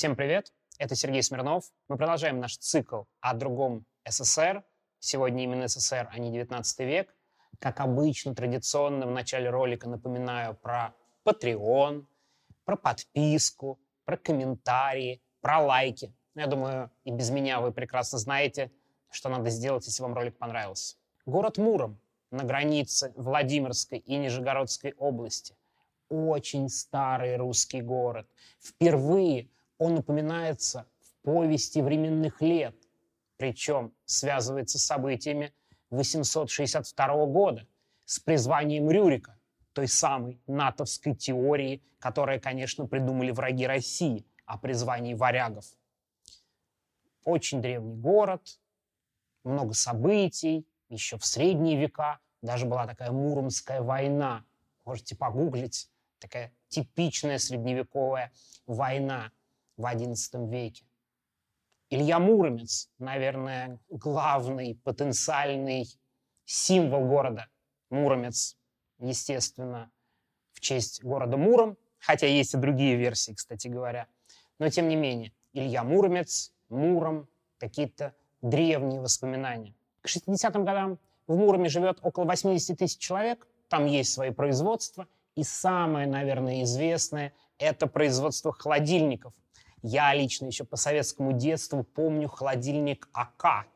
Всем привет! Это Сергей Смирнов. Мы продолжаем наш цикл о другом СССР. Сегодня именно СССР, а не 19 век. Как обычно, традиционно в начале ролика напоминаю про Patreon, про подписку, про комментарии, про лайки. Я думаю, и без меня вы прекрасно знаете, что надо сделать, если вам ролик понравился. Город Муром на границе Владимирской и Нижегородской области. Очень старый русский город. Впервые он упоминается в повести временных лет, причем связывается с событиями 862 года, с призванием Рюрика, той самой натовской теории, которую, конечно, придумали враги России о призвании варягов. Очень древний город, много событий, еще в средние века даже была такая Муромская война. Можете погуглить. Такая типичная средневековая война в XI веке. Илья Муромец, наверное, главный потенциальный символ города. Муромец, естественно, в честь города Муром, хотя есть и другие версии, кстати говоря. Но тем не менее, Илья Муромец, Муром, какие-то древние воспоминания. К 60-м годам в Муроме живет около 80 тысяч человек, там есть свои производства, и самое, наверное, известное – это производство холодильников. Я лично еще по советскому детству помню холодильник АК.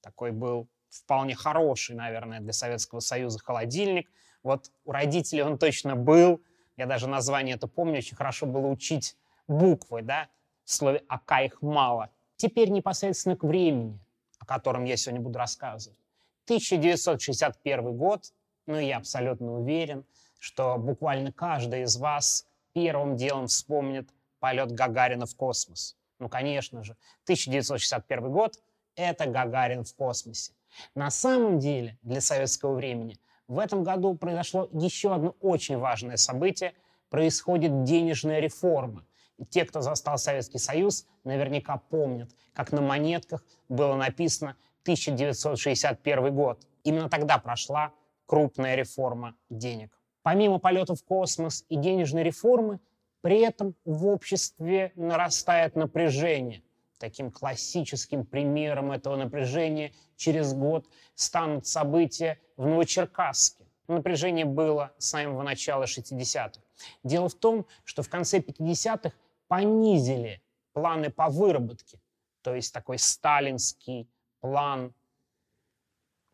Такой был вполне хороший, наверное, для Советского Союза холодильник. Вот у родителей он точно был. Я даже название это помню. Очень хорошо было учить буквы, да. В слове АК их мало. Теперь непосредственно к времени, о котором я сегодня буду рассказывать. 1961 год, ну я абсолютно уверен, что буквально каждый из вас первым делом вспомнит полет Гагарина в космос. Ну, конечно же, 1961 год — это Гагарин в космосе. На самом деле, для советского времени, в этом году произошло еще одно очень важное событие. Происходит денежная реформа. И те, кто застал Советский Союз, наверняка помнят, как на монетках было написано 1961 год. Именно тогда прошла крупная реформа денег. Помимо полетов в космос и денежной реформы, при этом в обществе нарастает напряжение. Таким классическим примером этого напряжения через год станут события в Новочеркасске. Напряжение было с самого начала 60-х. Дело в том, что в конце 50-х понизили планы по выработке, то есть такой сталинский план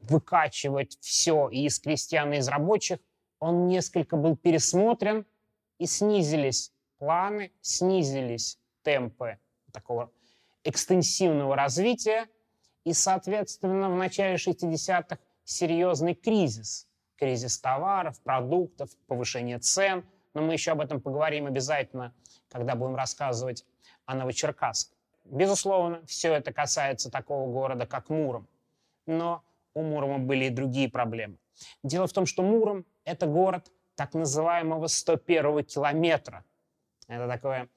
выкачивать все и из крестьян, и из рабочих, он несколько был пересмотрен, и снизились планы, снизились темпы такого экстенсивного развития, и, соответственно, в начале 60-х серьезный кризис. Кризис товаров, продуктов, повышение цен. Но мы еще об этом поговорим обязательно, когда будем рассказывать о Новочеркасске. Безусловно, все это касается такого города, как Муром. Но у Мурома были и другие проблемы. Дело в том, что Муром — это город так называемого 101 километра. Это такое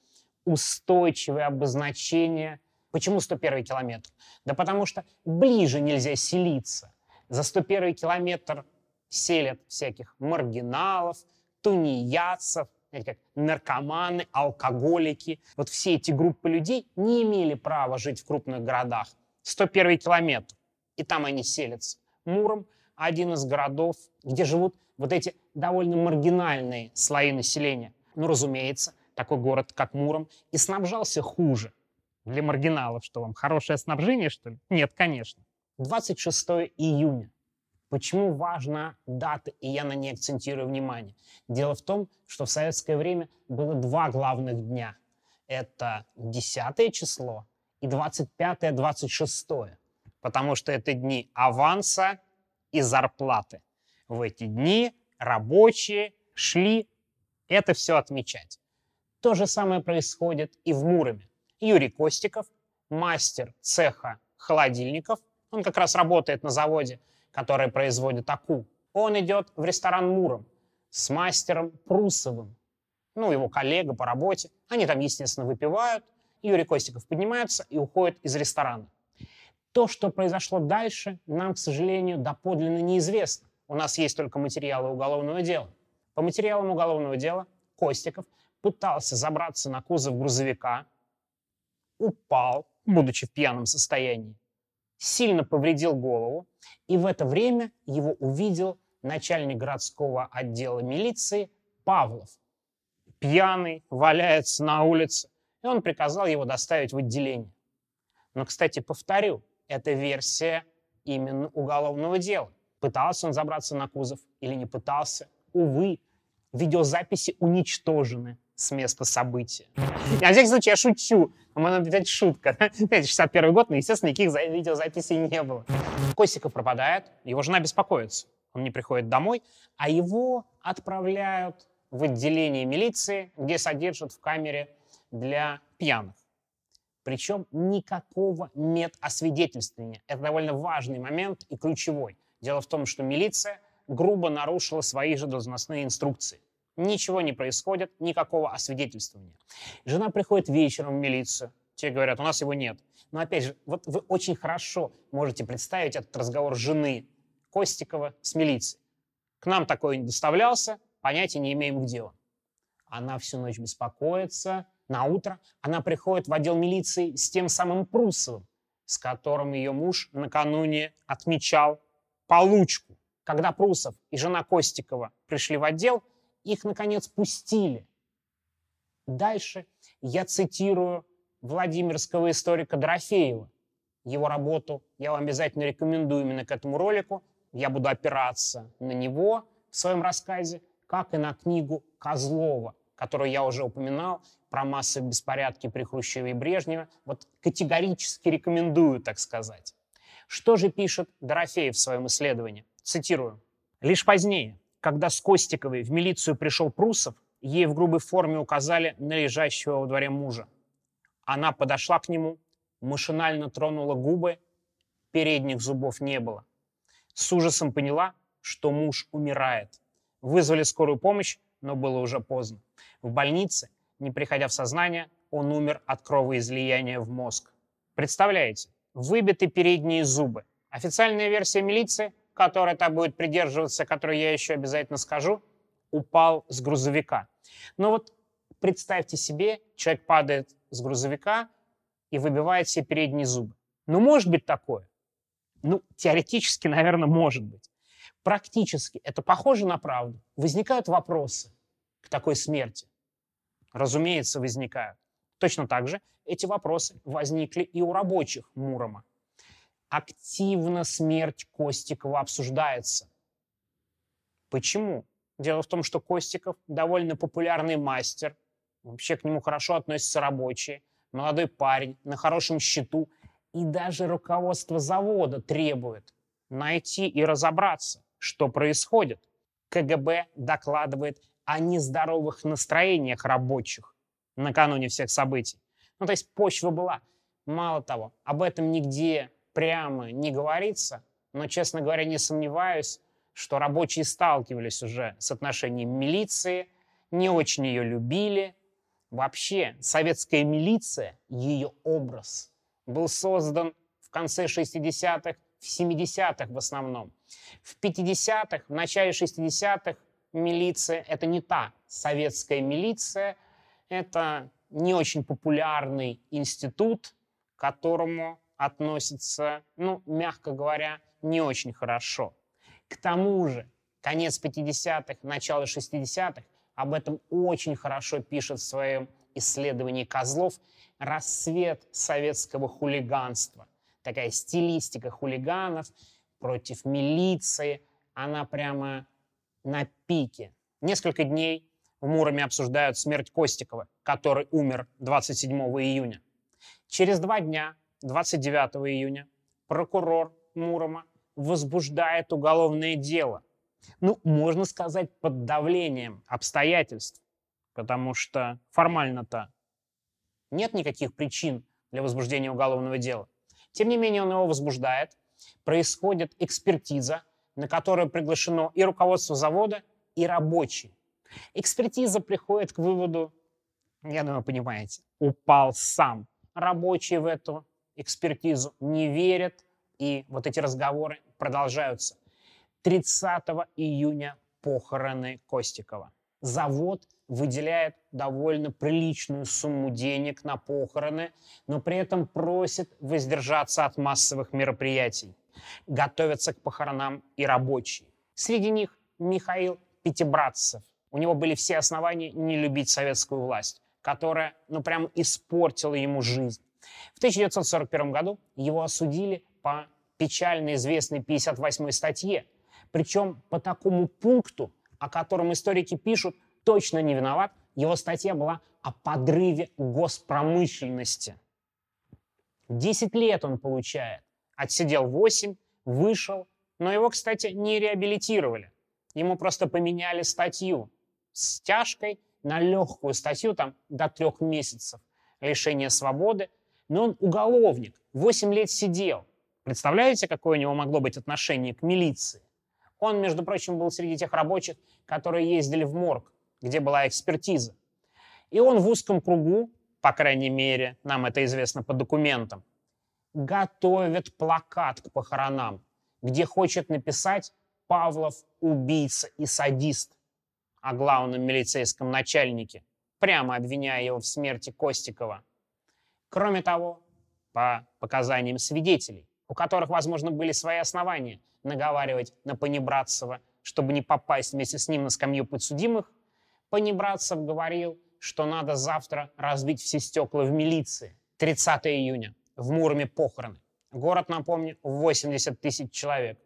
устойчивое обозначение. Почему 101 километр? Да потому что ближе нельзя селиться. За 101 километр селят всяких маргиналов, тунеядцев, как наркоманы, алкоголики. Вот все эти группы людей не имели права жить в крупных городах. 101 километр. И там они селятся. Муром – один из городов, где живут вот эти довольно маргинальные слои населения. Ну, разумеется, такой город, как Муром, и снабжался хуже. Для маргиналов, что вам, хорошее снабжение, что ли? Нет, конечно. 26 июня. Почему важна дата, и я на ней акцентирую внимание? Дело в том, что в советское время было два главных дня. Это 10 число и 25-26, потому что это дни аванса и зарплаты. В эти дни рабочие шли это все отмечать. То же самое происходит и в Муроме. Юрий Костиков, мастер цеха холодильников, он как раз работает на заводе, который производит АКУ. Он идет в ресторан Муром с мастером Прусовым, ну, его коллега по работе. Они там, естественно, выпивают. Юрий Костиков поднимается и уходит из ресторана. То, что произошло дальше, нам, к сожалению, доподлинно неизвестно. У нас есть только материалы уголовного дела. По материалам уголовного дела Костиков пытался забраться на кузов грузовика, упал, будучи в пьяном состоянии, сильно повредил голову, и в это время его увидел начальник городского отдела милиции Павлов. Пьяный, валяется на улице, и он приказал его доставить в отделение. Но, кстати, повторю, это версия именно уголовного дела. Пытался он забраться на кузов или не пытался? Увы, видеозаписи уничтожены с места события. На всякий случай я шучу. По-моему, опять шутка. Это 61 год, но, естественно, никаких видеозаписей не было. Костиков пропадает, его жена беспокоится. Он не приходит домой, а его отправляют в отделение милиции, где содержат в камере для пьяных. Причем никакого медосвидетельствования. Это довольно важный момент и ключевой. Дело в том, что милиция грубо нарушила свои же должностные инструкции. Ничего не происходит, никакого освидетельствования. Жена приходит вечером в милицию. Те говорят, у нас его нет. Но опять же, вот вы очень хорошо можете представить этот разговор жены Костикова с милицией. К нам такой не доставлялся, понятия не имеем, где он. Она всю ночь беспокоится. На утро она приходит в отдел милиции с тем самым Прусовым, с которым ее муж накануне отмечал получку. Когда Прусов и жена Костикова пришли в отдел, их, наконец, пустили. Дальше я цитирую Владимирского историка Дорофеева. Его работу я вам обязательно рекомендую именно к этому ролику. Я буду опираться на него в своем рассказе, как и на книгу Козлова, которую я уже упоминал, про массовые беспорядки при Хрущеве и Брежневе. Вот категорически рекомендую, так сказать. Что же пишет Дорофеев в своем исследовании? Цитирую. «Лишь позднее, когда с Костиковой в милицию пришел Прусов, ей в грубой форме указали на лежащего во дворе мужа. Она подошла к нему, машинально тронула губы, передних зубов не было. С ужасом поняла, что муж умирает. Вызвали скорую помощь, но было уже поздно. В больнице, не приходя в сознание, он умер от кровоизлияния в мозг. Представляете, выбиты передние зубы. Официальная версия милиции – который так будет придерживаться, который я еще обязательно скажу, упал с грузовика. Но вот представьте себе, человек падает с грузовика и выбивает себе передние зубы. Ну, может быть такое? Ну, теоретически, наверное, может быть. Практически это похоже на правду. Возникают вопросы к такой смерти. Разумеется, возникают. Точно так же эти вопросы возникли и у рабочих Мурома активно смерть Костикова обсуждается. Почему? Дело в том, что Костиков довольно популярный мастер, вообще к нему хорошо относятся рабочие, молодой парень, на хорошем счету, и даже руководство завода требует найти и разобраться, что происходит. КГБ докладывает о нездоровых настроениях рабочих накануне всех событий. Ну, то есть почва была. Мало того, об этом нигде прямо не говорится, но, честно говоря, не сомневаюсь, что рабочие сталкивались уже с отношением милиции, не очень ее любили. Вообще, советская милиция, ее образ, был создан в конце 60-х, в 70-х в основном. В 50-х, в начале 60-х милиция – это не та советская милиция, это не очень популярный институт, которому относится, ну, мягко говоря, не очень хорошо. К тому же, конец 50-х, начало 60-х, об этом очень хорошо пишет в своем исследовании Козлов, рассвет советского хулиганства. Такая стилистика хулиганов против милиции, она прямо на пике. Несколько дней в Муроме обсуждают смерть Костикова, который умер 27 июня. Через два дня 29 июня прокурор Мурома возбуждает уголовное дело. Ну, можно сказать, под давлением обстоятельств, потому что формально-то нет никаких причин для возбуждения уголовного дела. Тем не менее, он его возбуждает. Происходит экспертиза, на которую приглашено и руководство завода, и рабочие. Экспертиза приходит к выводу, я думаю, понимаете, упал сам. Рабочие в эту экспертизу не верят, и вот эти разговоры продолжаются. 30 июня похороны Костикова. завод выделяет довольно приличную сумму денег на похороны, но при этом просит воздержаться от массовых мероприятий. Готовятся к похоронам и рабочие. Среди них Михаил Пятибратцев. У него были все основания не любить советскую власть, которая, ну, прям испортила ему жизнь. В 1941 году его осудили по печально известной 58-й статье, причем по такому пункту, о котором историки пишут, точно не виноват. Его статья была о подрыве госпромышленности. Десять лет он получает. Отсидел восемь, вышел, но его, кстати, не реабилитировали. Ему просто поменяли статью с тяжкой на легкую статью там до трех месяцев лишения свободы. Но он уголовник, восемь лет сидел. Представляете, какое у него могло быть отношение к милиции? Он, между прочим, был среди тех рабочих, которые ездили в морг, где была экспертиза. И он в узком кругу, по крайней мере, нам это известно по документам, готовит плакат к похоронам, где хочет написать «Павлов – убийца и садист» о главном милицейском начальнике, прямо обвиняя его в смерти Костикова. Кроме того, по показаниям свидетелей, у которых, возможно, были свои основания – наговаривать на Понебратцева, чтобы не попасть вместе с ним на скамью подсудимых, Понебратцев говорил, что надо завтра разбить все стекла в милиции. 30 июня. В Муроме похороны. Город, напомню, 80 тысяч человек.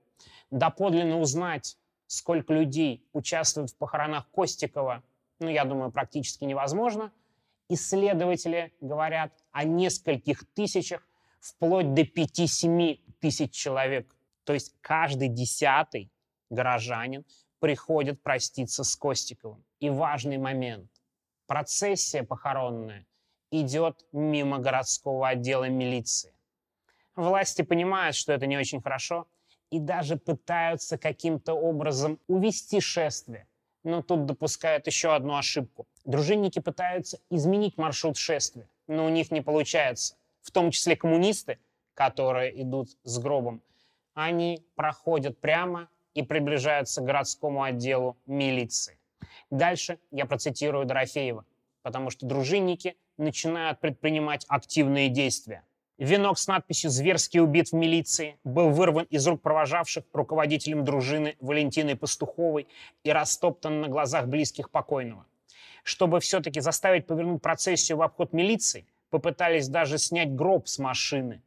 Доподлинно узнать, сколько людей участвуют в похоронах Костикова, ну, я думаю, практически невозможно. Исследователи говорят о нескольких тысячах, вплоть до 5-7 тысяч человек. То есть каждый десятый горожанин приходит проститься с Костиковым. И важный момент. Процессия похоронная идет мимо городского отдела милиции. Власти понимают, что это не очень хорошо, и даже пытаются каким-то образом увести шествие. Но тут допускают еще одну ошибку. Дружинники пытаются изменить маршрут шествия, но у них не получается. В том числе коммунисты, которые идут с гробом, они проходят прямо и приближаются к городскому отделу милиции. Дальше я процитирую Дорофеева, потому что дружинники начинают предпринимать активные действия. Венок с надписью «Зверски убит в милиции» был вырван из рук провожавших руководителем дружины Валентиной Пастуховой и растоптан на глазах близких покойного. Чтобы все-таки заставить повернуть процессию в обход милиции, попытались даже снять гроб с машины.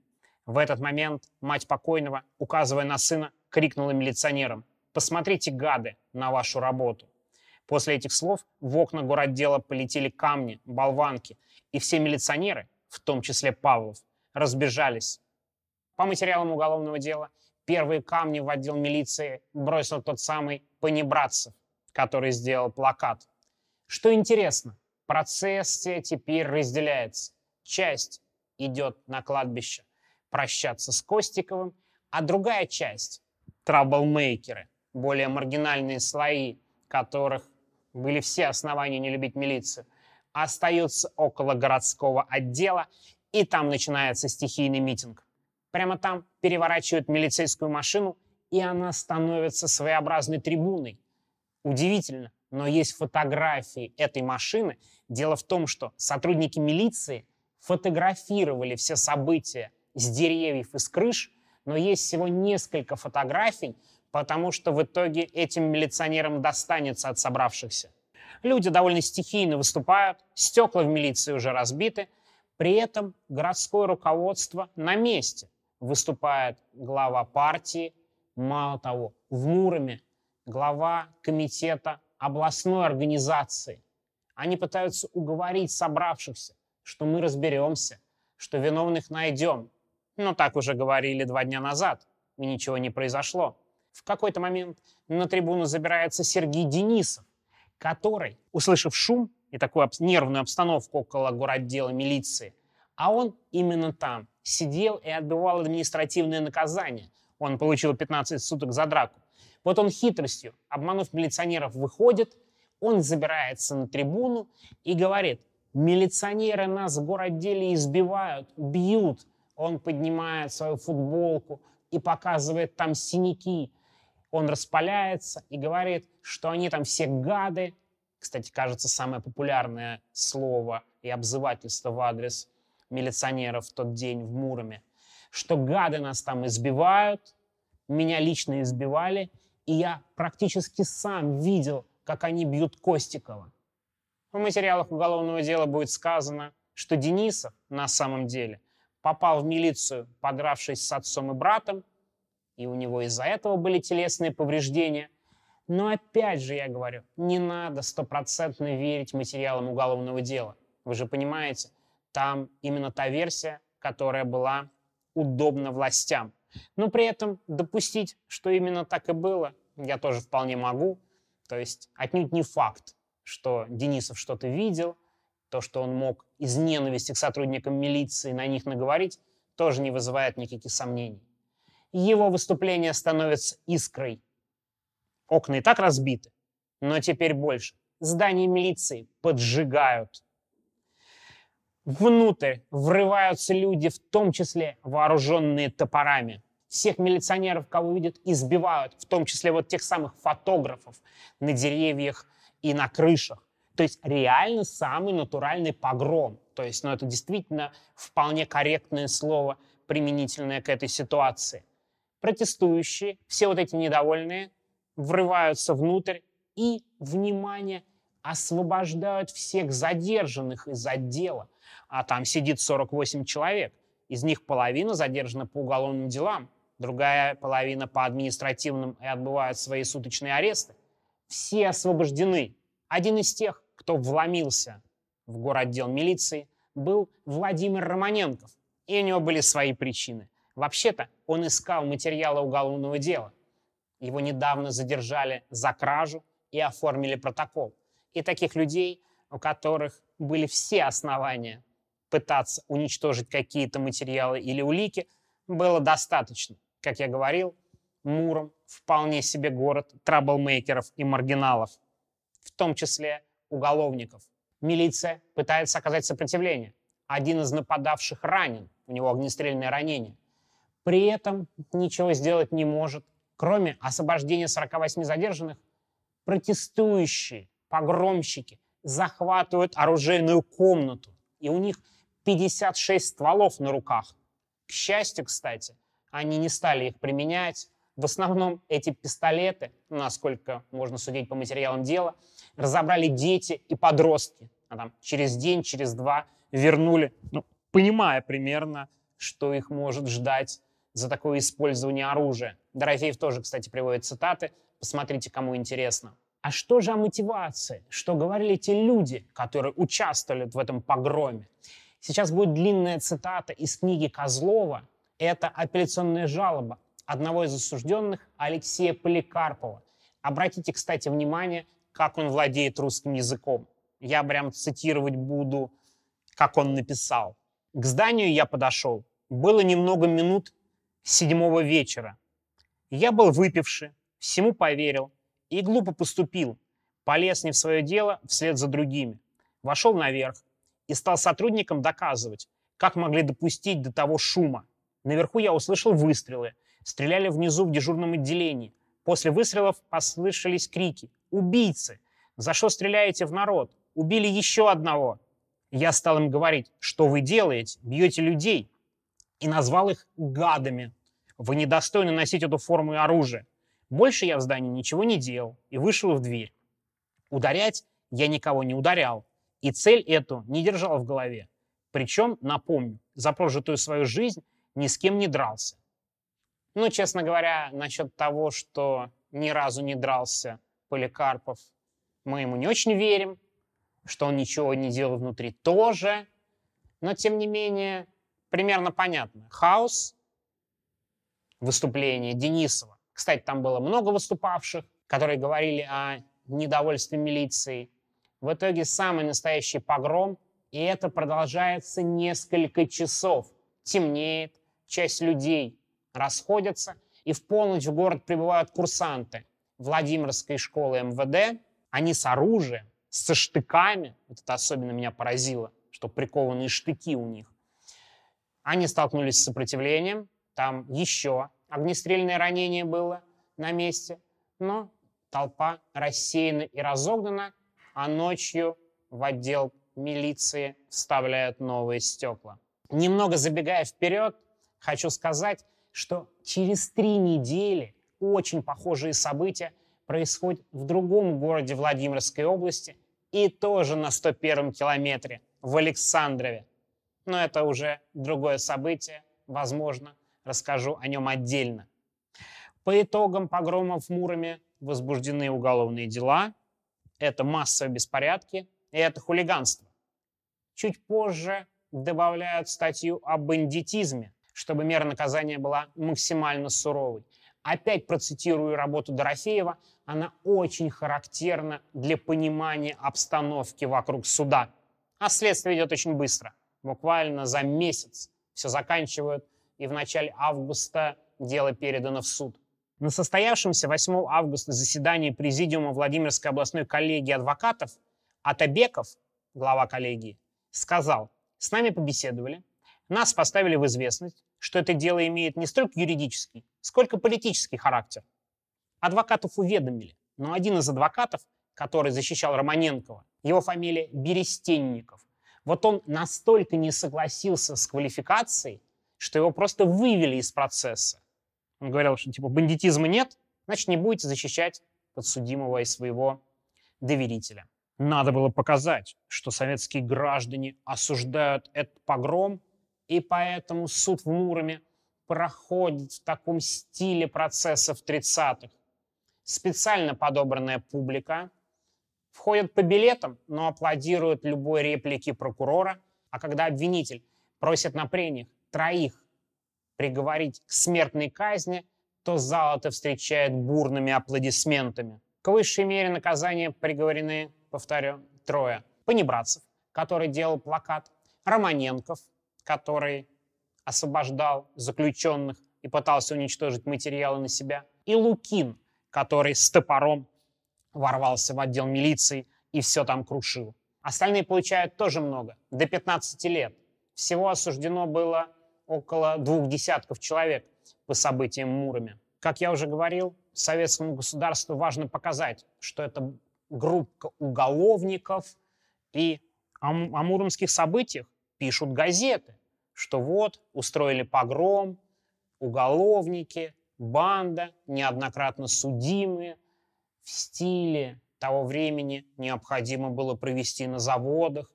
В этот момент мать покойного, указывая на сына, крикнула милиционерам «Посмотрите, гады, на вашу работу!». После этих слов в окна городдела полетели камни, болванки, и все милиционеры, в том числе Павлов, разбежались. По материалам уголовного дела первые камни в отдел милиции бросил тот самый Понебратцев, который сделал плакат. Что интересно, процессия теперь разделяется. Часть идет на кладбище, прощаться с Костиковым, а другая часть – траблмейкеры, более маргинальные слои, которых были все основания не любить милицию, остаются около городского отдела, и там начинается стихийный митинг. Прямо там переворачивают милицейскую машину, и она становится своеобразной трибуной. Удивительно, но есть фотографии этой машины. Дело в том, что сотрудники милиции фотографировали все события с деревьев и с крыш, но есть всего несколько фотографий, потому что в итоге этим милиционерам достанется от собравшихся. Люди довольно стихийно выступают, стекла в милиции уже разбиты, при этом городское руководство на месте. Выступает глава партии, мало того, в Муроме глава комитета областной организации. Они пытаются уговорить собравшихся, что мы разберемся, что виновных найдем, но так уже говорили два дня назад, и ничего не произошло. В какой-то момент на трибуну забирается Сергей Денисов, который, услышав шум и такую нервную обстановку около городдела милиции, а он именно там сидел и отбывал административное наказание. Он получил 15 суток за драку. Вот он хитростью, обманув милиционеров, выходит, он забирается на трибуну и говорит, милиционеры нас в городделе избивают, бьют, он поднимает свою футболку и показывает там синяки. Он распаляется и говорит, что они там все гады, кстати, кажется, самое популярное слово и обзывательство в адрес милиционеров в тот день в Муроме, что гады нас там избивают, меня лично избивали, и я практически сам видел, как они бьют Костикова. В материалах уголовного дела будет сказано, что Денисов на самом деле попал в милицию, подравшись с отцом и братом, и у него из-за этого были телесные повреждения. Но опять же я говорю, не надо стопроцентно верить материалам уголовного дела. Вы же понимаете, там именно та версия, которая была удобна властям. Но при этом допустить, что именно так и было, я тоже вполне могу. То есть отнюдь не факт, что Денисов что-то видел, то, что он мог из ненависти к сотрудникам милиции на них наговорить, тоже не вызывает никаких сомнений его выступление становится искрой. Окна и так разбиты, но теперь больше. Здание милиции поджигают. Внутрь врываются люди, в том числе вооруженные топорами. Всех милиционеров, кого видят, избивают, в том числе вот тех самых фотографов на деревьях и на крышах. То есть реально самый натуральный погром. То есть, ну, это действительно вполне корректное слово, применительное к этой ситуации протестующие, все вот эти недовольные, врываются внутрь и, внимание, освобождают всех задержанных из отдела. А там сидит 48 человек. Из них половина задержана по уголовным делам, другая половина по административным и отбывают свои суточные аресты. Все освобождены. Один из тех, кто вломился в городдел милиции, был Владимир Романенков. И у него были свои причины – Вообще-то он искал материалы уголовного дела. Его недавно задержали за кражу и оформили протокол. И таких людей, у которых были все основания пытаться уничтожить какие-то материалы или улики, было достаточно. Как я говорил, Муром вполне себе город траблмейкеров и маргиналов, в том числе уголовников. Милиция пытается оказать сопротивление. Один из нападавших ранен, у него огнестрельное ранение при этом ничего сделать не может. Кроме освобождения 48 задержанных, протестующие, погромщики захватывают оружейную комнату, и у них 56 стволов на руках. К счастью, кстати, они не стали их применять. В основном эти пистолеты, насколько можно судить по материалам дела, разобрали дети и подростки. А там через день, через два вернули, ну, понимая примерно, что их может ждать за такое использование оружия. Дорофеев тоже, кстати, приводит цитаты. Посмотрите, кому интересно. А что же о мотивации? Что говорили те люди, которые участвовали в этом погроме? Сейчас будет длинная цитата из книги Козлова. Это апелляционная жалоба одного из осужденных Алексея Поликарпова. Обратите, кстати, внимание, как он владеет русским языком. Я прям цитировать буду, как он написал. К зданию я подошел. Было немного минут седьмого вечера. Я был выпивший, всему поверил и глупо поступил. Полез не в свое дело вслед за другими. Вошел наверх и стал сотрудникам доказывать, как могли допустить до того шума. Наверху я услышал выстрелы. Стреляли внизу в дежурном отделении. После выстрелов послышались крики. «Убийцы! За что стреляете в народ? Убили еще одного!» Я стал им говорить, что вы делаете? Бьете людей и назвал их гадами. Вы недостойны носить эту форму и оружие. Больше я в здании ничего не делал и вышел в дверь. Ударять я никого не ударял, и цель эту не держал в голове. Причем, напомню, за прожитую свою жизнь ни с кем не дрался. Ну, честно говоря, насчет того, что ни разу не дрался Поликарпов, мы ему не очень верим, что он ничего не делал внутри тоже. Но, тем не менее, примерно понятно. Хаос, выступление Денисова. Кстати, там было много выступавших, которые говорили о недовольстве милицией. В итоге самый настоящий погром, и это продолжается несколько часов. Темнеет, часть людей расходятся, и в полночь в город прибывают курсанты Владимирской школы МВД. Они с оружием, со штыками, вот это особенно меня поразило, что прикованные штыки у них. Они столкнулись с сопротивлением, там еще огнестрельное ранение было на месте, но толпа рассеяна и разогнана, а ночью в отдел милиции вставляют новые стекла. Немного забегая вперед, хочу сказать, что через три недели очень похожие события происходят в другом городе Владимирской области и тоже на 101 километре, в Александрове. Но это уже другое событие, возможно, расскажу о нем отдельно. По итогам погромов в Муроме возбуждены уголовные дела, это массовые беспорядки и это хулиганство. Чуть позже добавляют статью о бандитизме, чтобы мера наказания была максимально суровой. Опять процитирую работу Дорофеева, она очень характерна для понимания обстановки вокруг суда. А следствие идет очень быстро. Буквально за месяц все заканчивают, и в начале августа дело передано в суд. На состоявшемся 8 августа заседании Президиума Владимирской областной коллегии адвокатов Атабеков, глава коллегии, сказал, с нами побеседовали, нас поставили в известность, что это дело имеет не столько юридический, сколько политический характер. Адвокатов уведомили, но один из адвокатов, который защищал Романенкова, его фамилия Берестенников, вот он настолько не согласился с квалификацией, что его просто вывели из процесса. Он говорил, что типа бандитизма нет, значит не будете защищать подсудимого и своего доверителя. Надо было показать, что советские граждане осуждают этот погром, и поэтому суд в Муроме проходит в таком стиле процессов 30-х. Специально подобранная публика входит по билетам, но аплодируют любой реплике прокурора, а когда обвинитель просит на прениях троих приговорить к смертной казни, то зал это встречает бурными аплодисментами. К высшей мере наказания приговорены, повторю, трое. Понебратцев, который делал плакат, Романенков, который освобождал заключенных и пытался уничтожить материалы на себя, и Лукин, который с топором ворвался в отдел милиции и все там крушил. Остальные получают тоже много, до 15 лет. Всего осуждено было около двух десятков человек по событиям Муроме. Как я уже говорил, советскому государству важно показать, что это группа уголовников, и о, о муромских событиях пишут газеты, что вот устроили погром, уголовники, банда, неоднократно судимые, в стиле того времени необходимо было провести на заводах,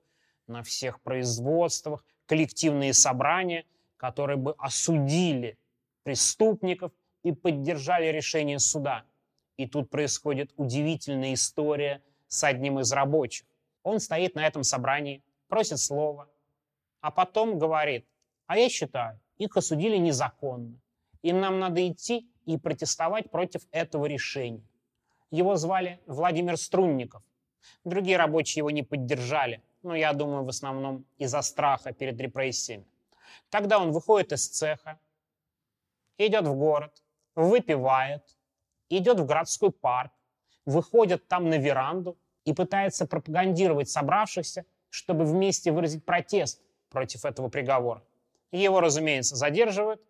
на всех производствах коллективные собрания – которые бы осудили преступников и поддержали решение суда. И тут происходит удивительная история с одним из рабочих. Он стоит на этом собрании, просит слова, а потом говорит, а я считаю, их осудили незаконно. И нам надо идти и протестовать против этого решения. Его звали Владимир Струнников. Другие рабочие его не поддержали, но я думаю, в основном из-за страха перед репрессиями. Тогда он выходит из цеха, идет в город, выпивает, идет в городской парк, выходит там на веранду и пытается пропагандировать собравшихся, чтобы вместе выразить протест против этого приговора. Его, разумеется, задерживают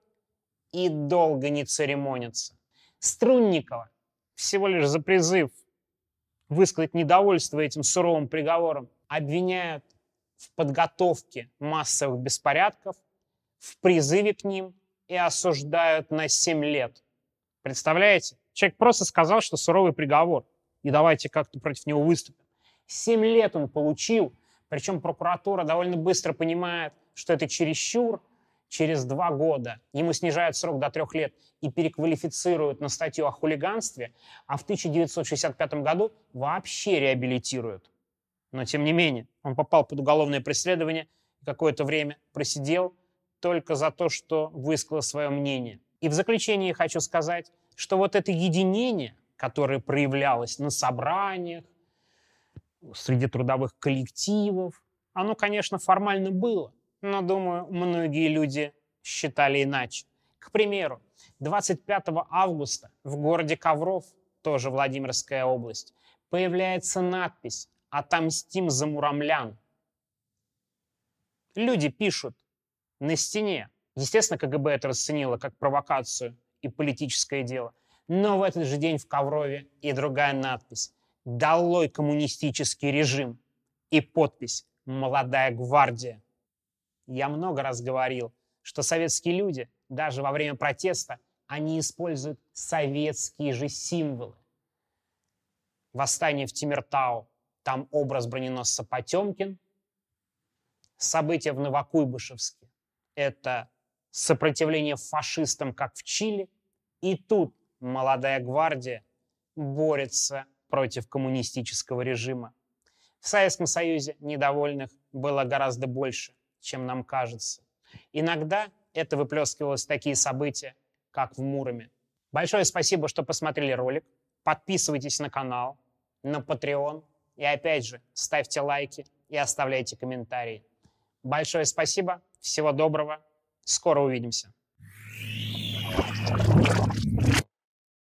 и долго не церемонятся. Струнникова всего лишь за призыв высказать недовольство этим суровым приговором обвиняют в подготовке массовых беспорядков в призыве к ним и осуждают на 7 лет. Представляете? Человек просто сказал, что суровый приговор, и давайте как-то против него выступим. 7 лет он получил, причем прокуратура довольно быстро понимает, что это чересчур, через два года ему снижают срок до трех лет и переквалифицируют на статью о хулиганстве, а в 1965 году вообще реабилитируют. Но тем не менее, он попал под уголовное преследование, какое-то время просидел, только за то, что высказал свое мнение. И в заключение хочу сказать, что вот это единение, которое проявлялось на собраниях, среди трудовых коллективов, оно, конечно, формально было, но, думаю, многие люди считали иначе. К примеру, 25 августа в городе Ковров, тоже Владимирская область, появляется надпись «Отомстим за муромлян». Люди пишут на стене. Естественно, КГБ это расценило как провокацию и политическое дело. Но в этот же день в Коврове и другая надпись. «Долой коммунистический режим» и подпись «Молодая гвардия». Я много раз говорил, что советские люди, даже во время протеста, они используют советские же символы. Восстание в Тимиртау, там образ броненосца Потемкин. События в Новокуйбышевске – это сопротивление фашистам, как в Чили. И тут молодая гвардия борется против коммунистического режима. В Советском Союзе недовольных было гораздо больше, чем нам кажется. Иногда это выплескивалось в такие события, как в Муроме. Большое спасибо, что посмотрели ролик. Подписывайтесь на канал, на Patreon. И опять же, ставьте лайки и оставляйте комментарии. Большое спасибо, всего доброго, скоро увидимся.